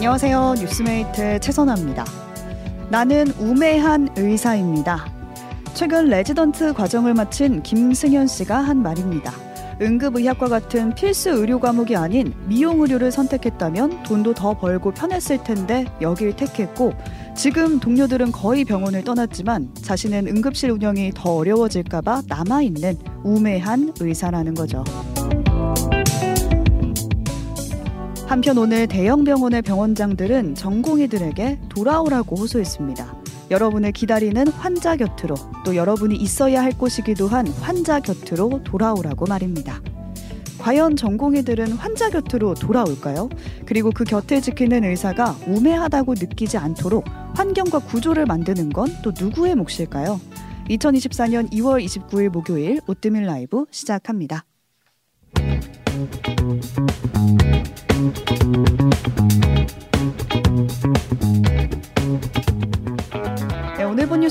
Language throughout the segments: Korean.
안녕하세요. 뉴스메이트 최선아입니다. 나는 우매한 의사입니다. 최근 레지던트 과정을 마친 김승현 씨가 한 말입니다. 응급의학과 같은 필수 의료 과목이 아닌 미용 의료를 선택했다면 돈도 더 벌고 편했을 텐데 여길 택했고 지금 동료들은 거의 병원을 떠났지만 자신은 응급실 운영이 더 어려워질까봐 남아있는 우매한 의사라는 거죠. 한편 오늘 대형 병원의 병원장들은 전공의들에게 돌아오라고 호소했습니다. 여러분을 기다리는 환자 곁으로 또 여러분이 있어야 할 곳이기도 한 환자 곁으로 돌아오라고 말입니다. 과연 전공의들은 환자 곁으로 돌아올까요? 그리고 그 곁을 지키는 의사가 우매하다고 느끼지 않도록 환경과 구조를 만드는 건 또 누구의 몫일까요? 2024년 2월 29일 목요일 오뜨밀 라이브 시작합니다.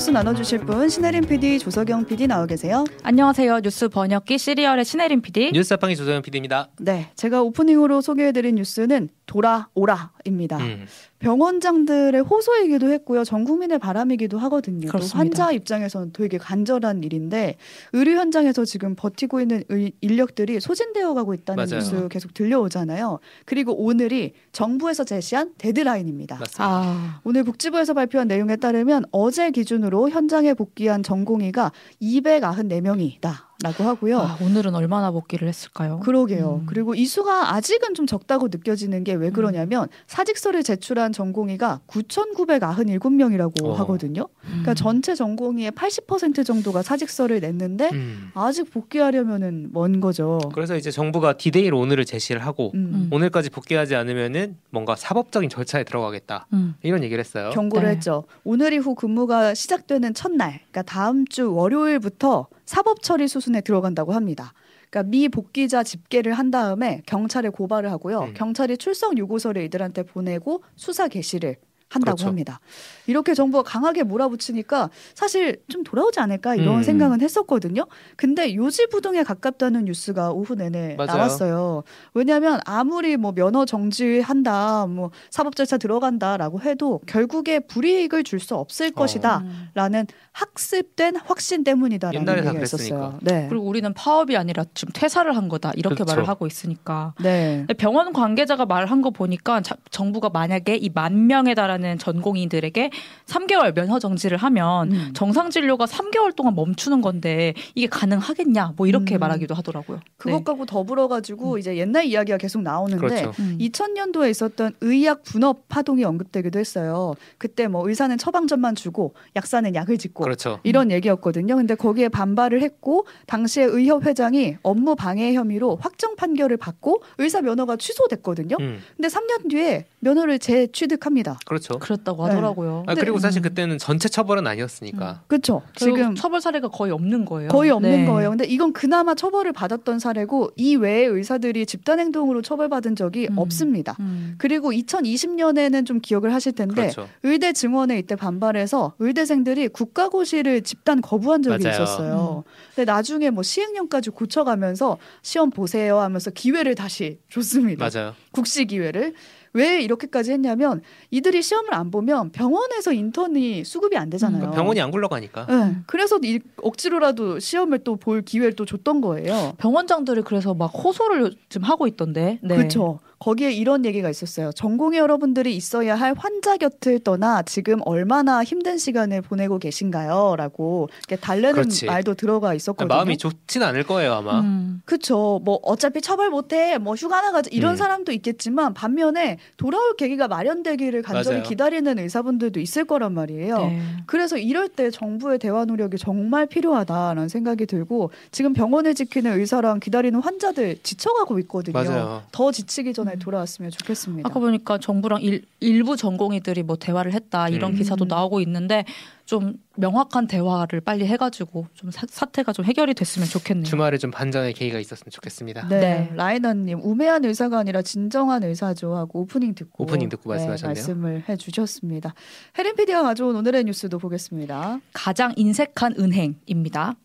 뉴스 나눠주실 분 신혜림 PD, 조석영 PD 나와 계세요. 안녕하세요. 뉴스 번역기 씨리얼의 신혜림 PD. 뉴스파팡의 조석영 PD입니다. 네, 제가 오프닝으로 소개해드린 뉴스는 돌아오라입니다. 음. 병원장들의 호소이기도 했고요. 전 국민의 바람이기도 하거든요. 또 환자 입장에서는 되게 간절한 일인데 의료 현장에서 지금 버티고 있는 의, 인력들이 소진되어 가고 있다는 맞아요. 뉴스 계속 들려오잖아요. 그리고 오늘이 정부에서 제시한 데드라인입니다. 아. 오늘 복지부에서 발표한 내용에 따르면 어제 기준으로 현장에 복귀한 전공의가 294명이다. 라고 하고요. 아, 오늘은 얼마나 복귀를 했을까요? 그러게요. 음. 그리고 이 수가 아직은 좀 적다고 느껴지는 게 왜 그러냐면 음. 사직서를 제출한 전공의가 9,997명이라고 어. 하거든요. 그러니까 음. 전체 전공의의 80% 정도가 사직서를 냈는데 음. 아직 복귀하려면은 먼 거죠. 그래서 이제 정부가 디데이로 오늘을 제시를 하고 음. 오늘까지 복귀하지 않으면은 뭔가 사법적인 절차에 들어가겠다. 음. 이런 얘기를 했어요. 경고를 네. 했죠. 오늘 이후 근무가 시작되는 첫날, 그러니까 다음 주 월요일부터 사법 처리 수순에 들어간다고 합니다. 그러니까 미 복귀자 집계를 한 다음에 경찰에 고발을 하고요. 음. 경찰이 출석 요구서를 이들한테 보내고 수사 개시를 한다고 그렇죠. 합니다. 이렇게 정부가 강하게 몰아붙이니까 사실 좀 돌아오지 않을까 이런 음. 생각은 했었거든요. 근데 요지부동에 가깝다는 뉴스가 오후 내내 맞아요. 나왔어요. 왜냐하면 아무리 뭐 면허 정지한다, 뭐 사법 절차 들어간다라고 해도 결국에 불이익을 줄 수 없을 어. 것이다라는 학습된 확신 때문이다라는 얘기가 있었어요. 네. 그리고 우리는 파업이 아니라 지금 퇴사를 한 거다 이렇게 그렇죠. 말을 하고 있으니까. 네. 병원 관계자가 말한 거 보니까 자, 정부가 만약에 이 만 명에 달하는 전공의들에게 3개월 면허 정지를 하면 음. 정상 진료가 3개월 동안 멈추는 건데 이게 가능하겠냐 뭐 이렇게 음. 말하기도 하더라고요. 그것하고 네. 더불어 가지고 음. 이제 옛날 이야기가 계속 나오는데 그렇죠. 2000년도에 음. 있었던 의약 분업 파동이 언급되기도 했어요. 그때 뭐 의사는 처방전만 주고 약사는 약을 짓고 그렇죠. 이런 얘기였거든요. 근데 거기에 반발을 했고 당시에 의협 회장이 업무 방해 혐의로 확정 판결을 받고 의사 면허가 취소됐거든요. 음. 근데 3년 뒤에 면허를 재취득합니다. 그렇죠. 그랬다고 하더라고요. 네. 아, 그리고 사실 음. 그때는 전체 처벌은 아니었으니까. 음. 그렇죠. 지금 처벌 사례가 거의 없는 거예요. 거의 없는 네. 거예요. 근데 이건 그나마 처벌을 받았던 사례고 이 외에 의사들이 집단 행동으로 처벌받은 적이 음. 없습니다. 음. 그리고 2020년에는 좀 기억을 하실 텐데 그렇죠. 의대 증원에 이때 반발해서 의대생들이 국가고 사고시를 집단 거부한 적이 맞아요. 있었어요. 음. 근데 나중에 뭐 시행령까지 고쳐가면서 시험 보세요 하면서 기회를 다시 줬습니다. 맞아요. 국시 기회를. 왜 이렇게까지 했냐면 이들이 시험을 안 보면 병원에서 인턴이 수급이 안 되잖아요. 그 병원이 안 굴러가니까. 네. 그래서 이, 억지로라도 시험을 또 볼 기회를 또 줬던 거예요. 병원장들이 그래서 막 호소를 좀 하고 있던데. 네. 그렇죠. 거기에 이런 얘기가 있었어요. 전공의 여러분들이 있어야 할 환자 곁을 떠나 지금 얼마나 힘든 시간을 보내고 계신가요? 라고 달래는 그렇지. 말도 들어가 있었거든요. 마음이 좋진 않을 거예요, 아마. 음. 그쵸. 뭐 어차피 처벌 못해. 뭐 휴가 나 가자. 이런 음. 사람도 있겠지만 반면에 돌아올 계기가 마련되기를 간절히 맞아요. 기다리는 의사분들도 있을 거란 말이에요. 네. 그래서 이럴 때 정부의 대화 노력이 정말 필요하다라는 생각이 들고 지금 병원을 지키는 의사랑 기다리는 환자들 지쳐가고 있거든요. 맞아요. 더 지치기 전에 잘 음. 돌아왔으면 좋겠습니다. 아까 보니까 정부랑 일, 일부 전공의들이 뭐 대화를 했다 이런 음. 기사도 나오고 있는데 좀 명확한 대화를 빨리 해가지고 좀 사, 태가 좀 해결이 됐으면 좋겠네요. 주말에 좀 반전의 계기가 있었으면 좋겠습니다. 네, 네. 라이너님 우매한 의사가 아니라 진정한 의사죠 하고 오프닝 듣고 오프닝 듣고 네, 말씀하셨네요. 말씀을 해주셨습니다. 헤린 PD가 가져온 오늘의 뉴스도 보겠습니다. 가장 인색한 은행입니다.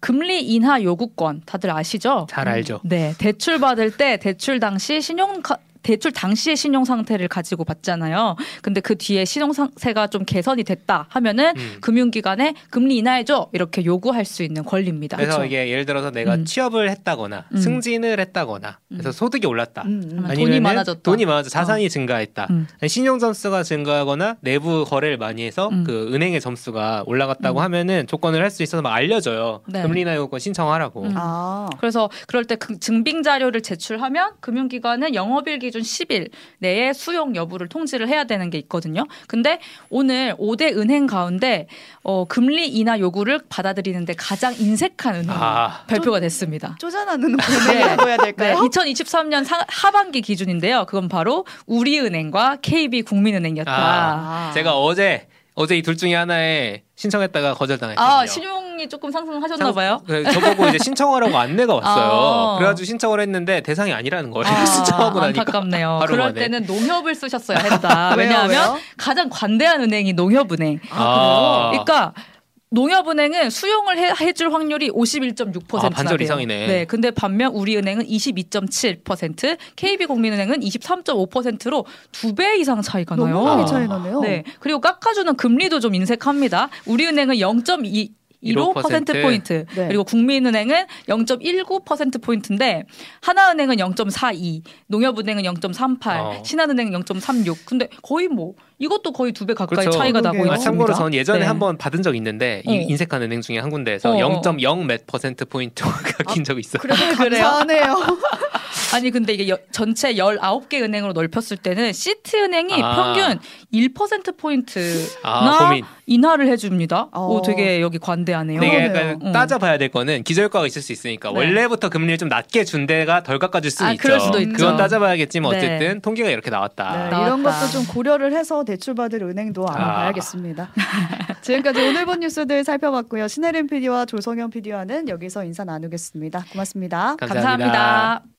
금리 인하 요구권 다들 아시죠? 잘 알죠. 네, 대출 받을 때 대출 당시 신용 대출 당시의 신용 상태를 가지고 받잖아요. 근데 그 뒤에 신용 상태가 좀 개선이 됐다 하면은 음. 금융기관에 금리 인하해줘 이렇게 요구할 수 있는 권리입니다. 그래서 그렇죠? 이게 예를 들어서 내가 음. 취업을 했다거나 음. 승진을 했다거나 그래서 음. 소득이 올랐다. 음, 아니면 돈이 많아졌다. 돈이 많아져 자산이 어. 증가했다. 신용 점수가 증가하거나 내부 거래를 많이 해서 그 은행의 점수가 올라갔다고 하면은 조건을 할 수 있어서 막 알려줘요. 네. 금리 인하 요건 신청하라고. 아. 그래서 그럴 때 그 증빙 자료를 제출하면 금융기관은 영업일 기준 10일 내에 수용 여부를 통지를 해야 되는 게 있거든요. 근데 오늘 5대 은행 가운데 어, 금리 인하 요구를 받아들이는데 가장 인색한 은행이 아. 발표가 됐습니다. 쪼잔한 은행이라고 해야 될까요? 네, 2023년 상, 하반기 기준인데요. 그건 바로 우리은행과 KB국민은행이었다. 아. 제가 어제 어제 이 둘 중에 하나에 신청했다가 거절당했거든요. 아, 신용 이 조금 상승하셨나 봐요? 네, 저보고 이제 신청하라고 안내가 왔어요. 아. 그래가지고 신청을 했는데 대상이 아니라는 거예요. 아, 신청하고 나니까. 안타깝네요. 그럴 만에. 때는 농협을 쓰셨어야 했다. 왜냐하면 가장 관대한 은행이 농협은행. 아, 그러니까 농협은행은 수용을 해, 줄 확률이 51.6%나 아, 반절 이상이네. 네, 근데 반면 우리은행은 22.7%, KB국민은행은 23.5%로 두 배 이상 차이가 나요. 너무 많이 차이 나네요. 네, 그리고 깎아주는 금리도 좀 인색합니다. 우리은행은 0.2 1.5%포인트. 네. 그리고 국민은행은 0.19%포인트인데 하나은행은 0.42, 농협은행은 0.38, 어. 신한은행은 0.36. 근데 거의 뭐 이것도 거의 두 배 가까이 그렇죠. 차이가 나고 있습니다. 참고로 저는 예전에 네. 한번 받은 적 있는데 어. 인색한 은행 중에 한 군데에서 어. 0.0몇 퍼센트 포인트가 낀 아, 적이 있어요. 그래도 감사하네요. 아니 근데 이게 여, 전체 19개 은행으로 넓혔을 때는 시티 은행이 아. 평균 1% 포인트나 아, 인하를 해 줍니다. 어. 오 되게 여기 관대하네요. 네, 약간 어. 따져봐야 될 거는 기저효과가 있을 수 있으니까 네. 원래부터 금리를 좀 낮게 준 데가 덜 깎아줄 수 아, 있죠. 그럴 수도 있죠. 그건 따져봐야겠지만 네. 어쨌든 네. 통계가 이렇게 나왔다. 네, 이런 것도 좀 고려를 해서 대출받을 은행도 아. 알아봐야겠습니다. 지금까지 오늘 본 뉴스들 살펴봤고요. 신혜림 PD와 조성현 PD와는 여기서 인사 나누겠습니다. 고맙습니다 감사합니다. 감사합니다.